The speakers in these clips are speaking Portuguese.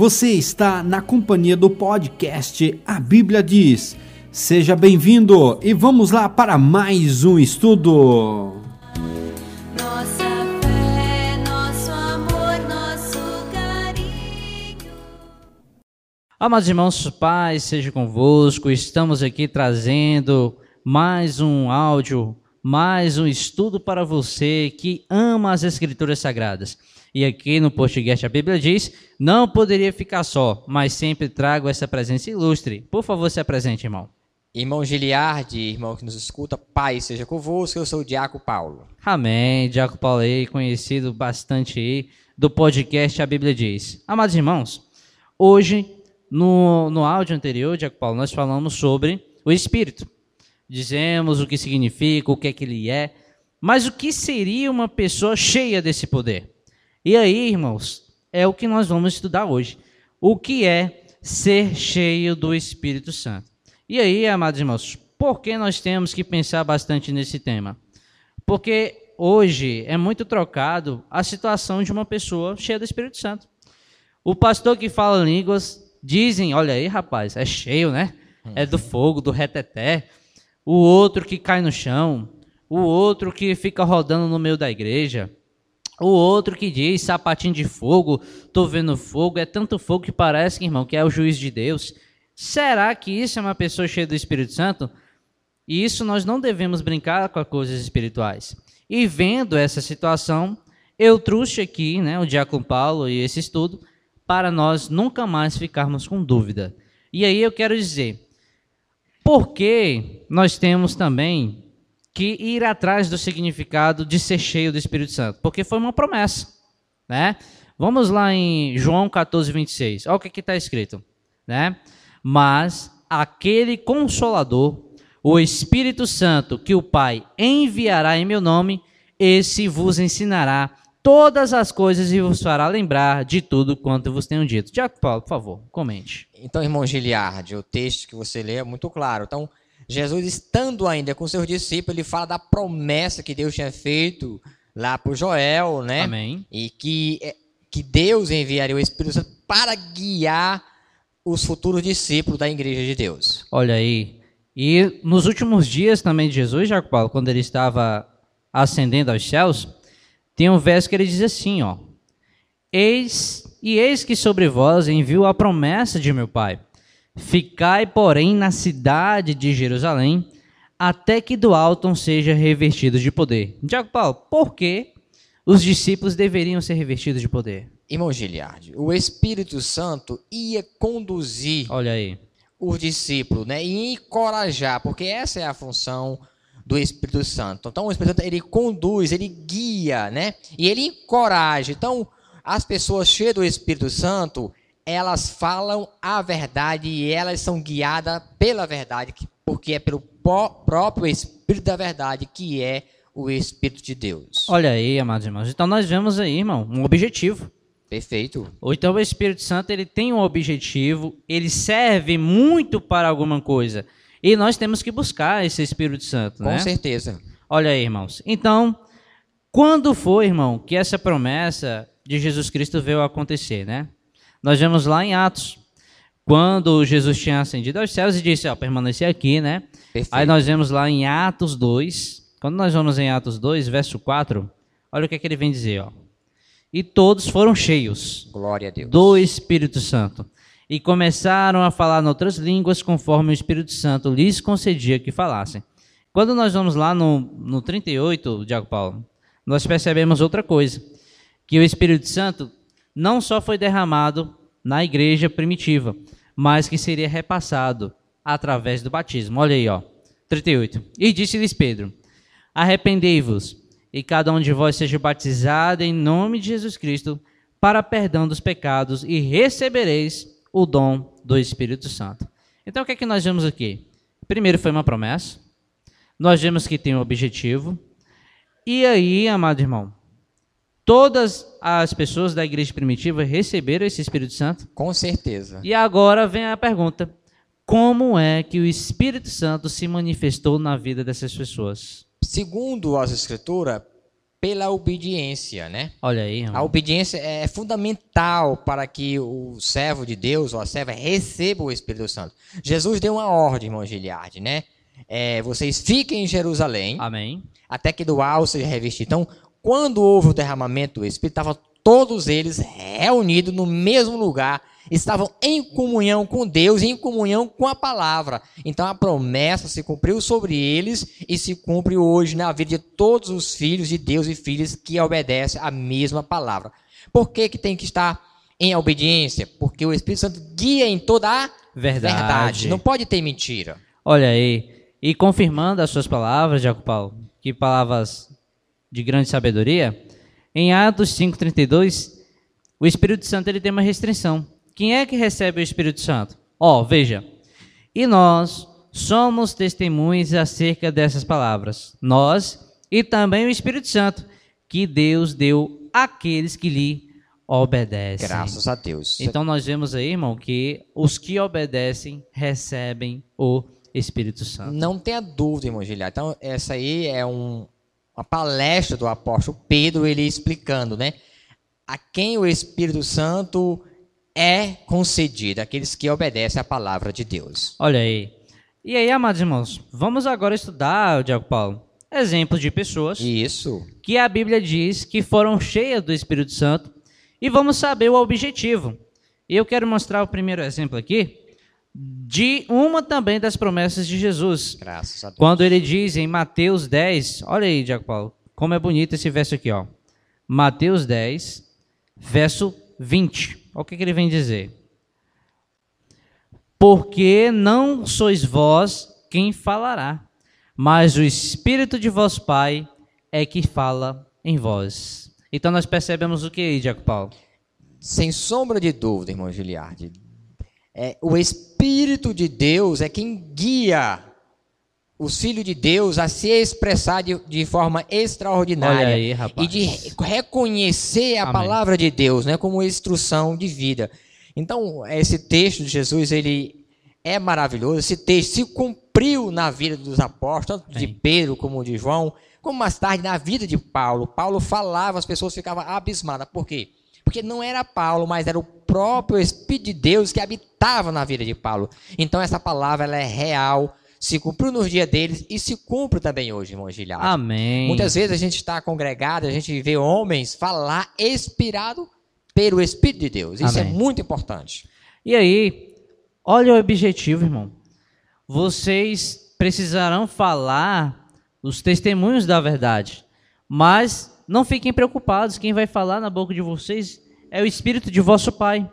Você está na companhia do podcast A Bíblia Diz. Seja bem-vindo e vamos lá para mais um estudo. Nossa fé, nosso amor, nosso carinho. Amados irmãos, paz seja convosco. Estamos aqui trazendo mais um áudio, mais um estudo para você que ama as Escrituras Sagradas. E aqui no podcast a Bíblia diz: não poderia ficar só, mas sempre trago essa presença ilustre. Por favor, se apresente, irmão. Irmão Giliardi, irmão que nos escuta, Pai seja convosco, eu sou o Diaco Paulo. Amém. Diaco Paulo aí, conhecido bastante aí do podcast A Bíblia Diz. Amados irmãos, hoje, no, no áudio anterior, Diaco Paulo, nós falamos sobre o Espírito. Dizemos o que significa, o que é que ele é, mas o que seria uma pessoa cheia desse poder? E aí, irmãos, é o que nós vamos estudar hoje. O que é ser cheio do Espírito Santo? E aí, amados irmãos, por que nós temos que pensar bastante nesse tema? Porque hoje é muito trocado a situação de uma pessoa cheia do Espírito Santo. O pastor que fala línguas dizem, olha aí, rapaz, é cheio, né? É do fogo, do reteté. O outro que cai no chão, o outro que fica rodando no meio da igreja. O outro que diz sapatinho de fogo, tô vendo fogo, é tanto fogo que parece, irmão, que é o juiz de Deus. Será que isso é uma pessoa cheia do Espírito Santo? E isso nós não devemos brincar com as coisas espirituais. E vendo essa situação, eu trouxe aqui, né, o Diácono Paulo e esse estudo para nós nunca mais ficarmos com dúvida. E aí eu quero dizer, por que nós temos também que ir atrás do significado de ser cheio do Espírito Santo? Porque foi uma promessa, né? Vamos lá em João 14, 26. Olha o que está escrito, né? Mas aquele consolador, o Espírito Santo, que o Pai enviará em meu nome, esse vos ensinará todas as coisas e vos fará lembrar de tudo quanto vos tenho dito. Tiago Paulo, por favor, comente. Então, irmão Giliardi, o texto que você lê é muito claro. Então, Jesus estando ainda com seus discípulos, ele fala da promessa que Deus tinha feito lá para Joel, né? Amém. E que, é, que Deus enviaria o Espírito Santo para guiar os futuros discípulos da igreja de Deus. Olha aí. E nos últimos dias também de Jesus, Tiago Paulo, quando ele estava ascendendo aos céus, tem um verso que ele diz assim, ó: Eis e eis que sobre vós envio a promessa de meu Pai. Ficai, porém, na cidade de Jerusalém, até que do alto seja revestido de poder. Tiago Paulo, por que os discípulos deveriam ser revestidos de poder? Irmão Giliardi, o Espírito Santo ia conduzir Olha aí. os discípulos, né, e encorajar, porque essa é a função do Espírito Santo. Então, o Espírito Santo ele conduz, ele guia, né, e ele encoraja. Então, as pessoas cheias do Espírito Santo, elas falam a verdade e elas são guiadas pela verdade, que- porque é pelo próprio Espírito da verdade que é o Espírito de Deus. Olha aí, amados irmãos. Então nós vemos aí, irmão, um objetivo. Perfeito. Ou então o Espírito Santo ele tem um objetivo, ele serve muito para alguma coisa. E nós temos que buscar esse Espírito Santo, Com né? certeza. Olha aí, irmãos. Então, quando foi, irmão, que essa promessa de Jesus Cristo veio acontecer, né? Nós vemos lá em Atos, quando Jesus tinha ascendido aos céus e disse, ó, permanecer aqui, né? Perfeito. Aí nós vemos lá em Atos 2, quando nós vamos em Atos 2, verso 4, olha o que, é que ele vem dizer, ó. E todos foram cheios do Espírito Santo. E começaram a falar em outras línguas, conforme o Espírito Santo lhes concedia que falassem. Quando nós vamos lá no, no 38, Diago Paulo, nós percebemos outra coisa: que o Espírito Santo não só foi derramado na igreja primitiva, mas que seria repassado através do batismo. Olha aí, ó. 38. E disse-lhes Pedro: Arrependei-vos, e cada um de vós seja batizado em nome de Jesus Cristo para perdão dos pecados, e recebereis o dom do Espírito Santo. Então, o que é que nós vemos aqui? Primeiro foi uma promessa, nós vemos que tem um objetivo, e aí, amado irmão, todas as pessoas da igreja primitiva receberam esse Espírito Santo, Com certeza. e agora vem a pergunta: como é que o Espírito Santo se manifestou na vida dessas pessoas? Segundo as Escrituras, pela obediência, né? Olha aí, A irmão. obediência é fundamental para que o servo de Deus ou a serva receba o Espírito Santo. Jesus deu uma ordem, irmão Giliardi, né? É, vocês fiquem em Jerusalém Amém. até que do alto seja revestido. Então, quando houve o derramamento do Espírito, estavam todos eles reunidos no mesmo lugar, estavam em comunhão com Deus, em comunhão com a palavra. Então, a promessa se cumpriu sobre eles e se cumpre hoje na vida de todos os filhos de Deus e filhas que obedecem a mesma palavra. Por que, que tem que estar em obediência? Porque o Espírito Santo guia em toda a Verdade. verdade. Não pode ter mentira. Olha aí. E confirmando as suas palavras, Jacob Paulo, que palavras de grande sabedoria, em Atos 5:32, o Espírito Santo ele tem uma restrição. Quem é que recebe o Espírito Santo? Ó, veja. E nós somos testemunhas acerca dessas palavras. Nós e também o Espírito Santo, que Deus deu àqueles que lhe obedecem. Graças a Deus. Então nós vemos aí, irmão, que os que obedecem recebem o Espírito Santo. Não tenha dúvida, irmão Giliar. Então, essa aí é um- uma palestra do apóstolo Pedro, ele explicando, né? A quem o Espírito Santo é concedido, aqueles que obedecem à palavra de Deus. Olha aí. E aí, amados irmãos, vamos agora estudar, Diago Paulo, exemplos de pessoas Isso. que a Bíblia diz que foram cheias do Espírito Santo e vamos saber o objetivo. E eu quero mostrar o primeiro exemplo aqui de uma também das promessas de Jesus. Graças a Deus. Quando ele diz em Mateus 10, olha aí, Diago Paulo, como é bonito esse verso aqui, ó. Mateus 10, verso 20. Olha o que, que ele vem dizer. Porque não sois vós quem falará, mas o Espírito de vosso Pai é que fala em vós. Então nós percebemos o que aí, Diago Paulo? Sem sombra de dúvida, irmão Giliardi, é, o Espírito de Deus é quem guia os filhos de Deus a se expressar de, de forma extraordinária aí, e de re- reconhecer a Amém. palavra de Deus né, como instrução de vida. Então, esse texto de Jesus, ele é maravilhoso. Esse texto se cumpriu na vida dos apóstolos, tanto de. Pedro como de João, como mais tarde na vida de Paulo. Paulo falava, as pessoas ficavam abismadas. Por quê? Porque não era Paulo, mas era o próprio Espírito de Deus que habitava na vida de Paulo. Então, essa palavra ela é real, se cumpriu nos dias deles e se cumpre também hoje, irmão Giliardi. Amém. Muitas vezes a gente está congregado, a gente vê homens falar inspirado pelo Espírito de Deus. Isso Amém. é muito importante. E aí, olha o objetivo, irmão. Vocês precisarão falar os testemunhos da verdade, mas não fiquem preocupados, quem vai falar na boca de vocês é o Espírito de vosso Pai.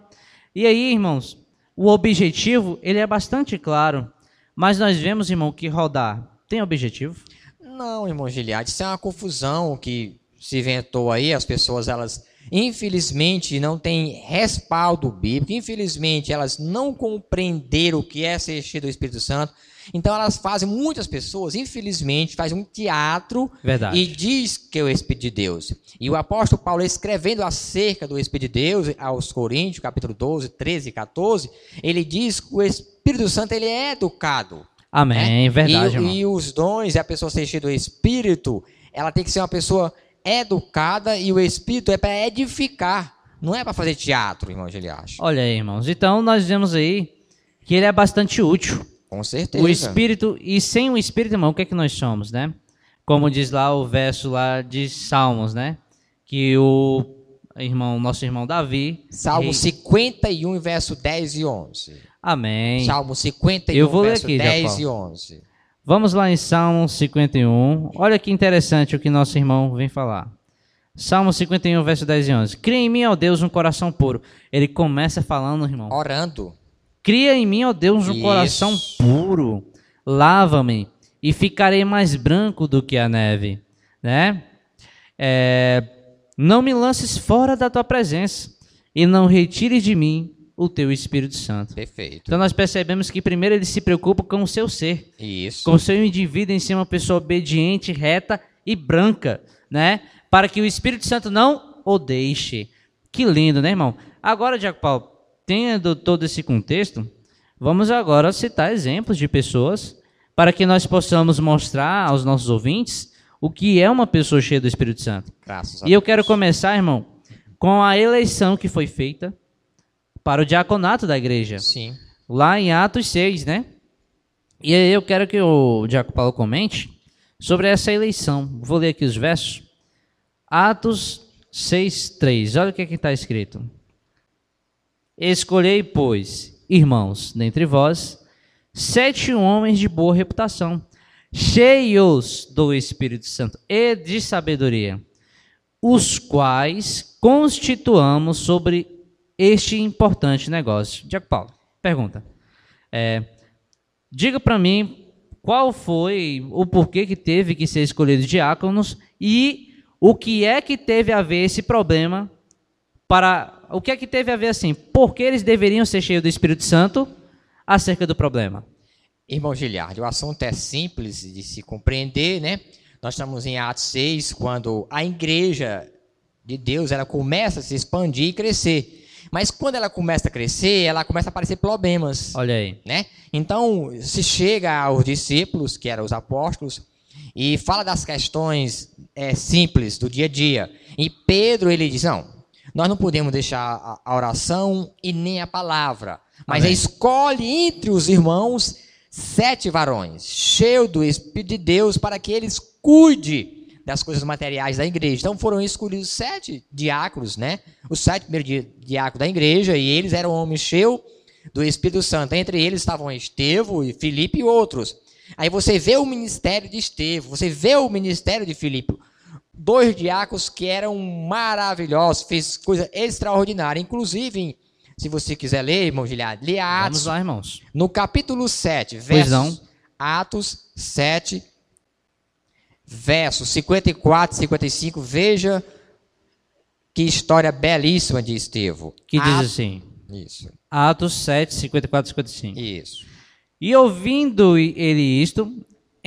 E aí, irmãos, o objetivo, ele é bastante claro, mas nós vemos, irmão, que rodar tem objetivo? Não, irmão Giliade, isso é uma confusão que se inventou aí, as pessoas, elas, infelizmente, não têm respaldo bíblico, infelizmente, elas não compreenderam o que é ser cheio do Espírito Santo, então elas fazem, muitas pessoas, infelizmente, fazem um teatro Verdade. e diz que é o Espírito de Deus. E o apóstolo Paulo, escrevendo acerca do Espírito de Deus, aos Coríntios, capítulo 12, 13 e 14, ele diz que o Espírito Santo, ele é educado. Amém, né? verdade, e, e os dons e a pessoa ser cheia do Espírito, ela tem que ser uma pessoa educada e o Espírito é para edificar, não é para fazer teatro, irmão Giliacho. Olha aí, irmãos. Então, nós vemos aí que ele é bastante útil. Com certeza. O Espírito, e sem o Espírito, irmão, o que é que nós somos, né? Como diz lá o verso lá de Salmos, né? Que o irmão, nosso irmão Davi. Salmo rei- 51, verso 10 e 11. Amém. Salmo 51, Eu vou ler verso aqui, 10 Jacó. e 11. Vamos lá em Salmo 51. Olha que interessante o que nosso irmão vem falar. Salmo 51, verso 10 e 11. Cria em mim, ó Deus, um coração puro. Ele começa falando, irmão. Orando. Cria em mim, ó Deus, um Isso. coração puro. Lava-me e ficarei mais branco do que a neve, né? É, não me lances fora da tua presença e não retires de mim o teu Espírito Santo. Perfeito. Então nós percebemos que primeiro ele se preocupa com o seu ser, Isso. com o seu indivíduo em ser uma pessoa obediente, reta e branca, né? Para que o Espírito Santo não o deixe. Que lindo, né, irmão? Agora, Diaco Paulo, tendo todo esse contexto, vamos agora citar exemplos de pessoas para que nós possamos mostrar aos nossos ouvintes o que é uma pessoa cheia do Espírito Santo. Graças E eu quero começar, irmão, com a eleição que foi feita para o diaconato da igreja, Sim. lá em Atos 6, né? E aí eu quero que o Diaco Paulo comente sobre essa eleição. Vou ler aqui os versos. Atos 6, 3. Olha o que está escrito. Escolhei, pois, irmãos, dentre vós, sete homens de boa reputação, cheios do Espírito Santo e de sabedoria, os quais constituamos sobre este importante negócio. Diaco Paulo, pergunta. É, diga para mim qual foi o porquê que teve que ser escolhido diáconos e o que é que teve a ver esse problema para o que é que teve a ver assim? Por que eles deveriam ser cheios do Espírito Santo acerca do problema? Irmão Giliardi, o assunto é simples de se compreender, né? Nós estamos em Atos 6, quando a igreja de Deus ela começa a se expandir e crescer. Mas quando ela começa a crescer, ela começa a aparecer problemas. Olha aí. né? Então, se chega aos discípulos, que eram os apóstolos, e fala das questões é, simples do dia a dia. E Pedro, ele diz, não, nós não podemos deixar a, oração e nem a palavra, mas Amém. escolhe entre os irmãos sete varões, cheios do Espírito de Deus, para que eles cuidem das coisas materiais da igreja. Então foram escolhidos sete diáconos, né? Os sete primeiros di- diáconos da igreja, e eles eram homens cheios do Espírito Santo. Entre eles estavam Estevão e Filipe e outros. Aí você vê o ministério de Estevão, você vê o ministério de Filipe. Dois diáconos que eram maravilhosos, fez coisa extraordinária. Inclusive, se você quiser ler, irmão Gilhard, lê Vamos Atos, lá, irmãos. no capítulo 7, Pois não. versos, Atos 7, versos 54 e 55, veja que história belíssima de Estevão. Que diz Atos- assim: Isso, Atos 7, 54 e 55. isso. E ouvindo ele isto,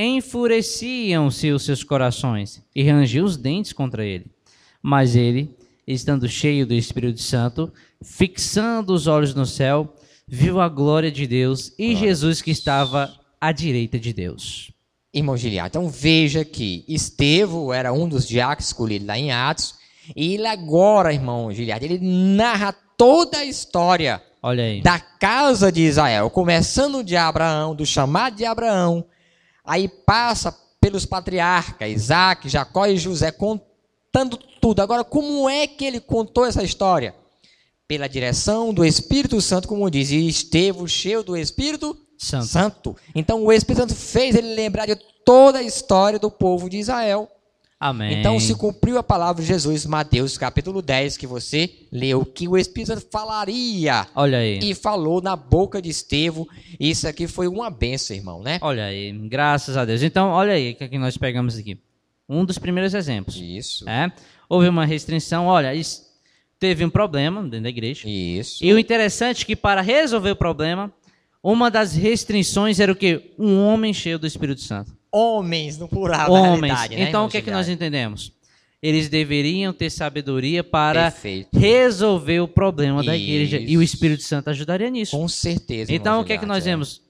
enfureciam-se os seus corações e rangiam os dentes contra ele. Mas ele, estando cheio do Espírito Santo, fixando os olhos no céu, viu a glória de Deus e Jesus que estava à direita de Deus. Irmão Giliar, então veja que Estevão era um dos diáconos escolhidos lá em Atos, e ele agora, irmão Giliar, ele narra toda a história Olha aí. da casa de Israel, começando de Abraão, do chamado de Abraão, aí passa pelos patriarcas, Isaac, Jacó e José, contando tudo. Agora, como é que ele contou essa história? Pela direção do Espírito Santo, como diz, e Estevão, cheio do Espírito Santo. Santo. Então, o Espírito Santo fez ele lembrar de toda a história do povo de Israel. Amém. Então se cumpriu a palavra de Jesus, Mateus capítulo 10, que você leu, que o Espírito Santo falaria Olha aí. e falou na boca de Estevão. Isso aqui foi uma benção, irmão, né? Olha aí. Graças a Deus. Então, olha aí o que, é que nós pegamos aqui. Um dos primeiros exemplos. Isso. É? Houve uma restrição. Olha, teve um problema dentro da igreja. Isso. E o interessante é que para resolver o problema, uma das restrições era o quê? Um homem cheio do Espírito Santo. Homens no plural, Homens. né, então irmão o que é que nós entendemos? Eles deveriam ter sabedoria para Perfeito. resolver o problema da igreja e o Isso. Espírito Santo ajudaria nisso. Com certeza. Então o que é que nós vemos?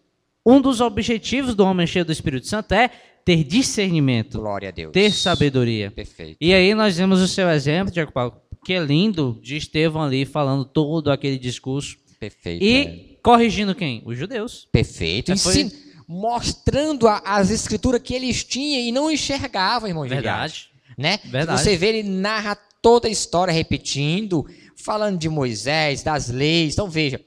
Um dos objetivos do homem cheio do Espírito Santo é ter discernimento, Glória a Deus. ter sabedoria. Perfeito. E aí nós vemos o seu exemplo, Tiago Paulo, que é lindo, de Estevão ali falando todo aquele discurso. Perfeito. é. E corrigindo quem? Os judeus. Perfeito. É, foi- Mostrando a- as escrituras que eles tinham e não enxergavam, irmão. Verdade. né? Verdade. Você vê ele narra toda a história repetindo, falando de Moisés, das leis. Então veja,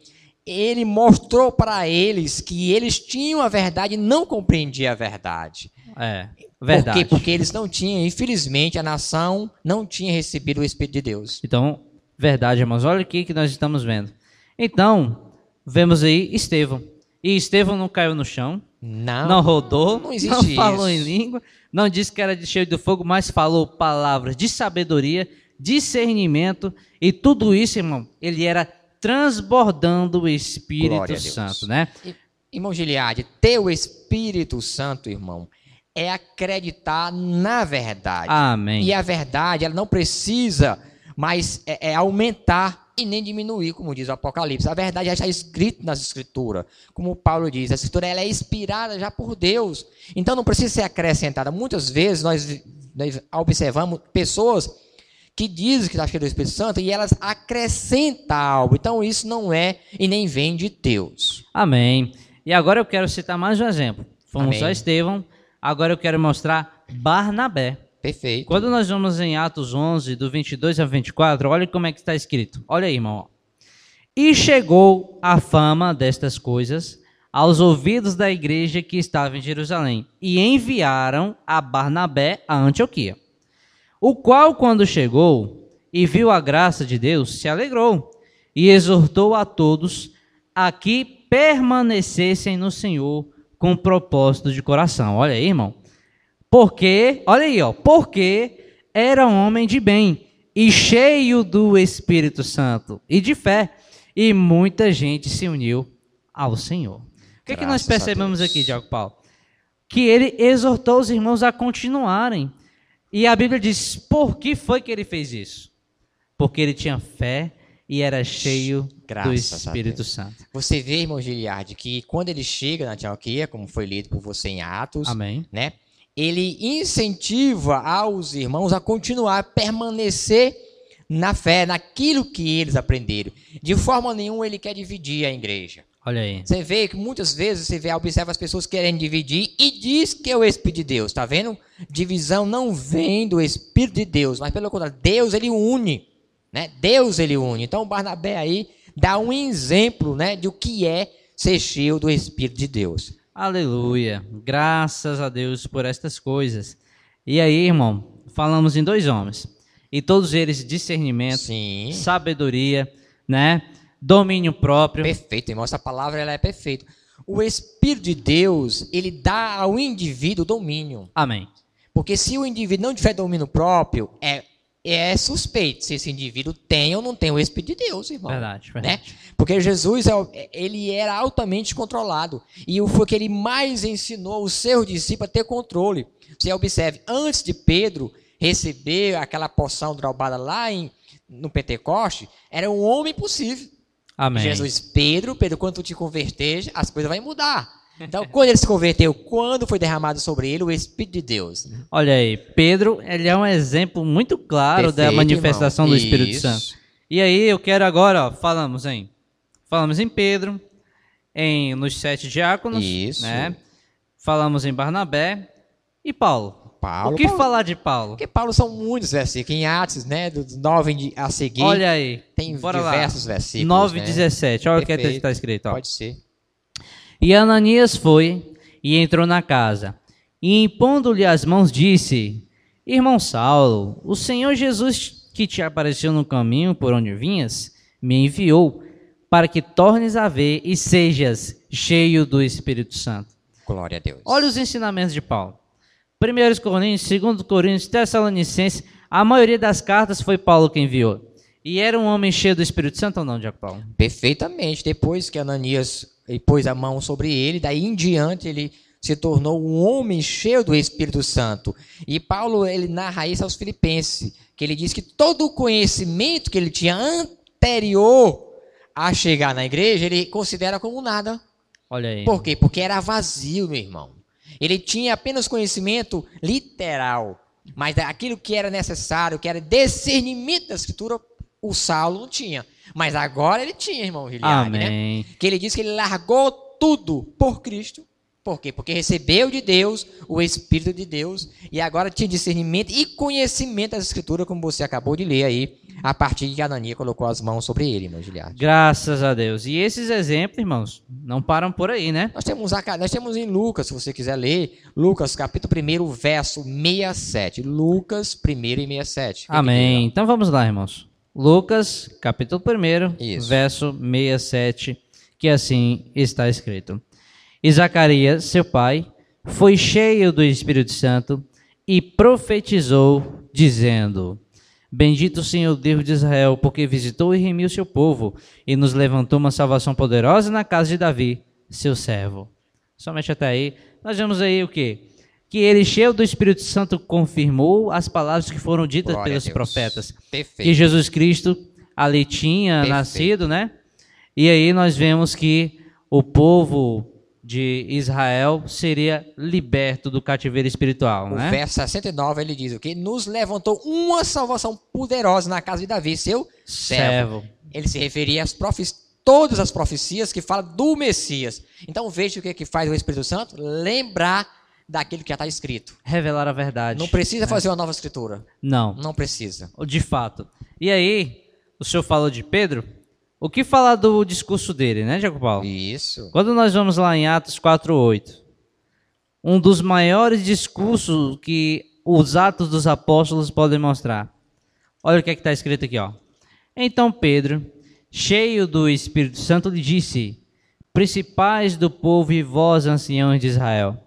ele mostrou para eles que eles tinham a verdade e não compreendiam a verdade. É, Por verdade. quê? Porque eles não tinham, infelizmente, a nação não tinha recebido o Espírito de Deus. Então, verdade, irmãos. Olha aqui que nós estamos vendo. Então, vemos aí Estevão. E Estevão não caiu no chão, Não, não rodou, não não, falou isso. em língua, não disse que era de cheio de fogo, mas falou palavras de sabedoria, discernimento e tudo isso, irmão, ele era transbordando o Espírito. Santo, né? Irmão Giliade, ter o Espírito Santo, irmão, é acreditar na verdade. Amém. E a verdade, ela não precisa mais é, é aumentar e nem diminuir, como diz o Apocalipse. A verdade já está escrita nas Escrituras. Como Paulo diz, a Escritura ela é inspirada já por Deus. Então não precisa ser acrescentada. Muitas vezes nós nós observamos pessoas que dizem que está cheio do Espírito Santo e elas acrescentam algo. Então isso não é e nem vem de Deus. Amém. E agora eu quero citar mais um exemplo. Fomos Amém. só Estevão, agora eu quero mostrar Barnabé. Perfeito. Quando nós vamos em Atos 11, do 22 ao 24, olha como é que está escrito. Olha aí, irmão. E chegou a fama destas coisas aos ouvidos da igreja que estava em Jerusalém, e enviaram a Barnabé a Antioquia. O qual, quando chegou e viu a graça de Deus, se alegrou e exortou a todos a que permanecessem no Senhor com propósito de coração. Olha aí, irmão. Porque, olha aí, ó, porque era um homem de bem e cheio do Espírito Santo e de fé, e muita gente se uniu ao Senhor. O que, é que nós percebemos aqui, Diago Paulo? Que ele exortou os irmãos a continuarem. E a Bíblia diz: por que foi que ele fez isso? Porque ele tinha fé e era cheio do Graças a Espírito. Santo. Você vê, irmão Giliardi, que quando ele chega na Antioquia, como foi lido por você em Atos, Amém. né? Ele incentiva aos irmãos a continuar, a permanecer na fé, naquilo que eles aprenderam. De forma nenhuma ele quer dividir a igreja. Olha aí. Você vê que muitas vezes você vê, observa as pessoas querendo dividir e diz que é o Espírito de Deus, tá vendo? Divisão não vem do Espírito de Deus, mas pelo contrário, Deus ele une, né? Deus ele une. Então o Barnabé aí dá um exemplo, né, de o que é ser cheio do Espírito de Deus. Aleluia. Graças a Deus por estas coisas. E aí, irmão, falamos em dois homens. E todos eles discernimento, Sim. sabedoria, né? Domínio próprio. Perfeito, irmão. Essa palavra ela é perfeita. O Espírito de Deus, ele dá ao indivíduo domínio. Amém. Porque se o indivíduo não tiver domínio próprio, é, é suspeito se esse indivíduo tem ou não tem o Espírito de Deus, irmão. Verdade, Né? verdade. Porque Jesus, é o- ele era altamente controlado. E o foi que ele mais ensinou os seus discípulos a ter controle. Você observe, antes de Pedro receber aquela porção drobada lá em, no Pentecoste, era um homem possível. Amém. Jesus, Pedro, Pedro, quando tu te converteres, as coisas vão mudar. Então, quando ele se converteu, quando foi derramado sobre ele o Espírito de Deus? Olha aí, Pedro, ele é um exemplo muito claro da Perfeito, manifestação irmão. do Espírito Isso. Santo. E aí eu quero agora, ó, falamos em falamos em Pedro, em nos sete diáconos, Isso. né? Falamos em Barnabé e Paulo. Paulo, o que Paulo- falar de Paulo? Porque Paulo são muitos versículos. Em Atos, né, nove de- a seguir, Olha aí. tem diversos lá. versículos. 9 e né? 17. Olha o que Perfeito. está escrito. Ó. Pode ser. E Ananias foi e entrou na casa. E impondo-lhe as mãos, disse: Irmão Saulo, o Senhor Jesus que te apareceu no caminho por onde vinhas, me enviou para que tornes a ver e sejas cheio do Espírito Santo. Glória a Deus. Olha os ensinamentos de Paulo. 1 Coríntios, 2 Coríntios, Tessalonicenses, a maioria das cartas foi Paulo quem enviou. E era um homem cheio do Espírito Santo ou não, Diaco Paulo? Perfeitamente. Depois que Ananias eh, pôs a mão sobre ele, daí em diante ele se tornou um homem cheio do Espírito Santo. E Paulo ele narra isso aos Filipenses, que ele diz que todo o conhecimento que ele tinha anterior a chegar na igreja, ele considera como nada. Olha aí. Por quê? Porque era vazio, meu irmão. Ele tinha apenas conhecimento literal, mas aquilo que era necessário, que era discernimento da escritura, o Saulo não tinha. Mas agora ele tinha, irmão Giliard, né? Amém. Que ele diz que ele largou tudo por Cristo. Por quê? Porque recebeu de Deus o Espírito de Deus e agora tinha discernimento e conhecimento das Escrituras, como você acabou de ler aí, a partir de que Anania colocou as mãos sobre ele, irmão Giliard. Graças a Deus. E esses exemplos, irmãos, não param por aí, né? Nós temos, nós temos em Lucas, se você quiser ler, Lucas capítulo 1, verso 67. Lucas 1 e 67. Quem Amém. Então vamos lá, irmãos. Lucas, capítulo 1, Isso. verso 67, que assim está escrito. E Zacarias, seu pai, foi cheio do Espírito Santo e profetizou, dizendo: Bendito o Senhor Deus de Israel, porque visitou e remiu seu povo e nos levantou uma salvação poderosa na casa de Davi, seu servo. Somente até aí. Nós vemos aí o quê? Que ele, cheio do Espírito Santo, confirmou as palavras que foram ditas Glória pelos profetas. Perfeito. Que Jesus Cristo ali tinha Perfeito. nascido, né? E aí nós vemos que o povo de Israel seria liberto do cativeiro espiritual, O né? verso 69 ele diz o que? Nos levantou uma salvação poderosa na casa de Davi, seu servo. Servo. Ele se referia às profecias, todas as profecias que falam do Messias. Então veja o que, que faz o Espírito Santo? Lembrar daquilo que já está escrito. Revelar a verdade. Não precisa fazer uma nova escritura. Não, Não precisa. de fato. E aí, o senhor falou de Pedro? O que falar do discurso dele, né, Diaco Paulo? Isso. Quando nós vamos lá em Atos 4:8, um dos maiores discursos que os Atos dos Apóstolos podem mostrar. Olha o que é está escrito aqui, ó. Então Pedro, cheio do Espírito Santo, lhe disse: Principais do povo e vós, anciãos de Israel.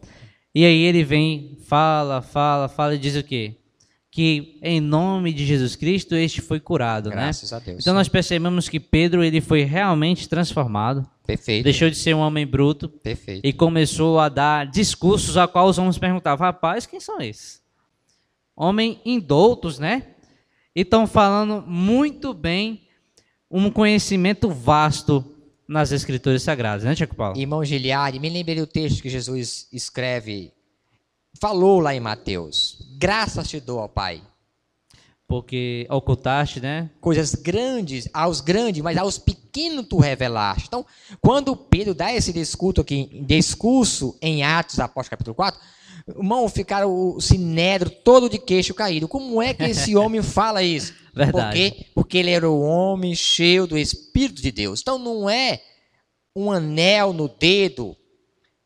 E aí ele vem, fala, fala, fala e diz o quê? Que em nome de Jesus Cristo este foi curado, né? Graças a Deus. Então nós percebemos que Pedro ele foi realmente transformado, Perfeito. deixou de ser um homem bruto Perfeito. e começou a dar discursos a qual os homens perguntavam: rapaz, quem são esses? Homem indoutos, né? E estão falando muito bem um conhecimento vasto nas escrituras sagradas, né, Tiago Paulo? Irmão Giliard, me lembrei do texto que Jesus escreve, falou lá em Mateus. Graças te dou, ó Pai. Porque ocultaste, né? Coisas grandes aos grandes, mas aos pequenos tu revelaste. Então, quando Pedro dá esse discurso aqui, discurso em Atos, Apóstolos capítulo 4, irmão, ficaram o sinédrio todo de queixo caído. Como é que esse homem fala isso? Verdade. Por quê? Porque ele era o homem cheio do Espírito de Deus. Então, não é um anel no dedo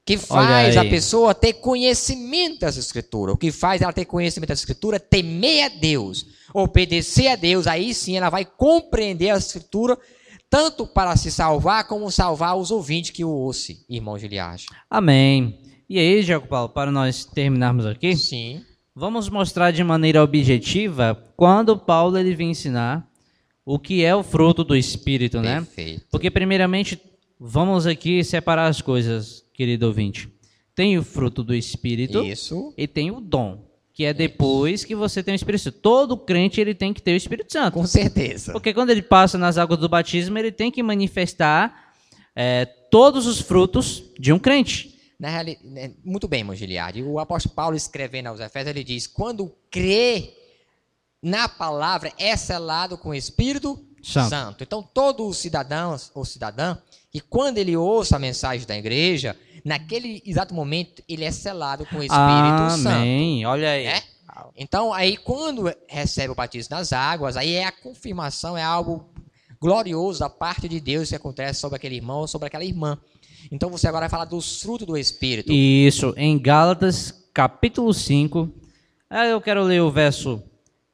que faz a pessoa ter conhecimento das escrituras. O que faz ela ter conhecimento das escrituras é temer a Deus, obedecer a Deus. Aí sim ela vai compreender a escritura, tanto para se salvar, como salvar os ouvintes que o ouçam, irmão Giliage. Amém. E aí, Tiago Paulo, para nós terminarmos aqui, Sim. Vamos mostrar de maneira objetiva quando Paulo ele vem ensinar o que é o fruto do Espírito, né? Perfeito. Porque primeiramente vamos aqui separar as coisas, querido ouvinte. Tem o fruto do Espírito Isso. e tem o dom, que é depois que você tem o Espírito Santo. Todo crente ele tem que ter o Espírito Santo. Com certeza. Porque quando ele passa nas águas do batismo, ele tem que manifestar eh, todos os frutos de um crente. Né, muito bem, irmão Giliard. O apóstolo Paulo escrevendo aos Efésios, ele diz: quando crê na palavra, é selado com o Espírito Santo. Santo. Então, todo cidadão ou cidadã, que quando ele ouça a mensagem da igreja, naquele exato momento, ele é selado com o Espírito Santo. Amém. Olha aí. né? Então, aí, quando recebe o batismo nas águas, aí é a confirmação, é algo glorioso da parte de Deus que acontece sobre aquele irmão ou sobre aquela irmã. Então, você agora vai falar dos frutos do Espírito. Isso, em Gálatas, capítulo 5. Aí eu quero ler o verso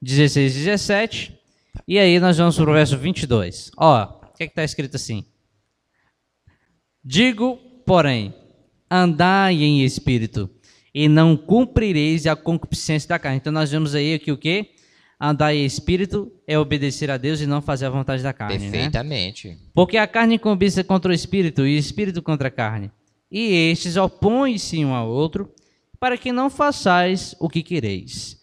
16 e 17. E aí nós vamos para o verso 22. Ó, o que está escrito assim? Digo, porém, andai em espírito, e não cumprireis a concupiscência da carne. Então nós vemos aí que o que? Andar em espírito é obedecer a Deus e não fazer a vontade da carne. né? Perfeitamente. Porque a carne cobiça contra o espírito e o espírito contra a carne. E estes opõem-se um ao outro, para que não façais o que quereis.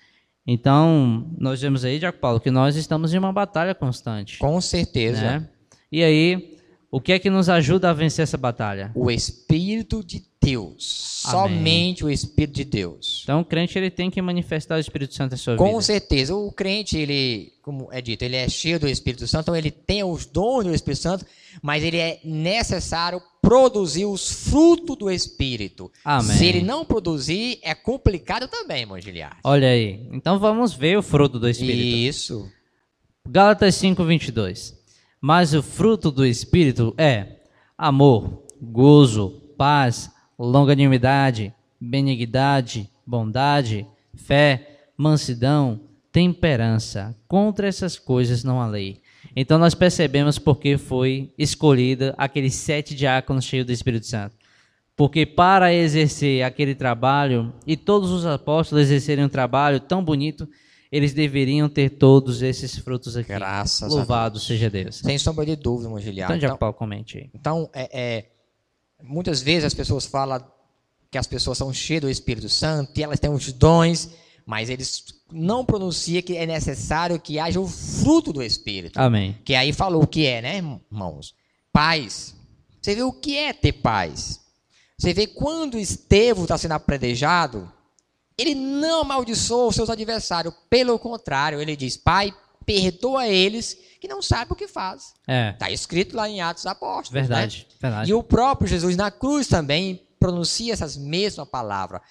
Então, nós vemos aí, Jaco Paulo, que nós estamos em uma batalha constante. Com certeza. Né? E aí, o que é que nos ajuda a vencer essa batalha? O Espírito de Deus. Amém. Somente o Espírito de Deus. Então, o crente ele tem que manifestar o Espírito Santo em sua Com vida. certeza. O crente, ele, como é dito, ele é cheio do Espírito Santo, então ele tem os dons do Espírito Santo, mas ele é necessário produzir os frutos do Espírito. Amém. Se ele não produzir, é complicado também, irmão Giliard. Olha aí. Então, vamos ver o fruto do Espírito. Isso. Gálatas 5:22. Mas o fruto do espírito é amor, gozo, paz, longanimidade, benignidade, bondade, fé, mansidão, temperança. Contra essas coisas não há lei. Então nós percebemos porque foi escolhida aqueles sete diáconos cheios do Espírito Santo. Porque para exercer aquele trabalho, e todos os apóstolos exercerem um trabalho tão bonito, eles deveriam ter todos esses frutos aqui. Graças a Louvado seja Deus. Sem sombra de dúvida, irmão Giliard. Então, já Então, comente aí. Então, é, é, muitas vezes as pessoas falam que as pessoas são cheias do Espírito Santo e elas têm os dons, mas eles não pronunciam que é necessário que haja o fruto do Espírito. Amém. Que aí falou o que é, né, irmãos? Paz. Você vê o que é ter paz? Você vê quando Estevão está sendo apredejado, ele não amaldiçoa os seus adversários. Pelo contrário, ele diz: Pai, perdoa eles que não sabem o que faz. É, Está escrito lá em Atos Apóstolos. né? verdade, verdade. E o próprio Jesus na cruz também pronuncia essas mesmas palavras.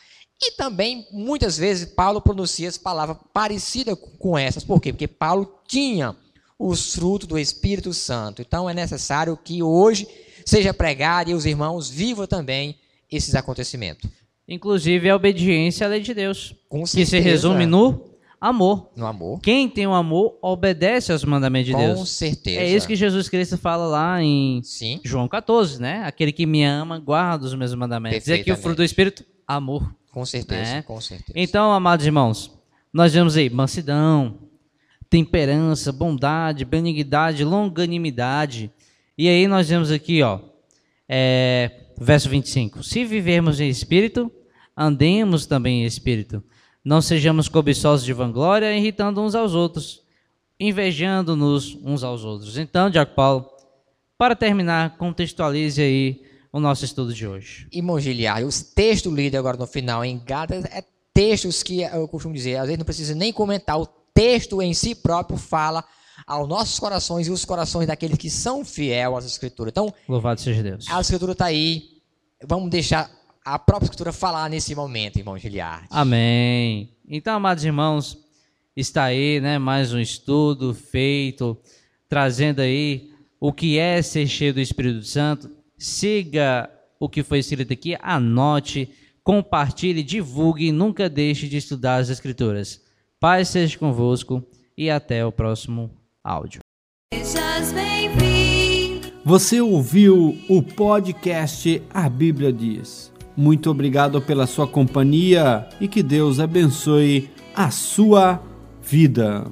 E também, muitas vezes, Paulo pronuncia as palavras parecidas com- com essas. Por quê? Porque Paulo tinha os frutos do Espírito Santo. Então é necessário que hoje seja pregado e os irmãos vivam também esses acontecimentos. Inclusive a obediência à lei de Deus, Com que se certeza. resume no amor. No amor. Quem tem o amor obedece aos mandamentos de Com Deus. certeza. É isso que Jesus Cristo fala lá em Sim. João 14, né? Aquele que me ama, guarda os meus mandamentos. E aqui o fruto do Espírito, amor. Com certeza. Né? Com certeza. Então, amados irmãos, nós vemos aí mansidão, temperança, bondade, benignidade, longanimidade. E aí nós vemos aqui, ó, é, verso 25. Se vivermos em espírito, andemos também em espírito. Não sejamos cobiçosos de vanglória, irritando uns aos outros, invejando-nos uns aos outros. Então, Diaco Paulo, para terminar, contextualize aí o nosso estudo de hoje. Irmão Giliard, os textos lidos agora no final em Gálatas é textos que eu costumo dizer, às vezes não precisa nem comentar, o texto em si próprio fala aos nossos corações e os corações daqueles que são fiel às escrituras. Então, Louvado seja Deus. a escritura está aí, vamos deixar a própria escritura falar nesse momento, irmão Giliard. Amém. Então, amados irmãos, está aí, né, mais um estudo feito, trazendo aí o que é ser cheio do Espírito Santo. Siga o que foi escrito aqui, anote, compartilhe, divulgue e nunca deixe de estudar as Escrituras. Paz seja convosco e até o próximo áudio. Você ouviu o podcast A Bíblia Diz. Muito obrigado pela sua companhia e que Deus abençoe a sua vida.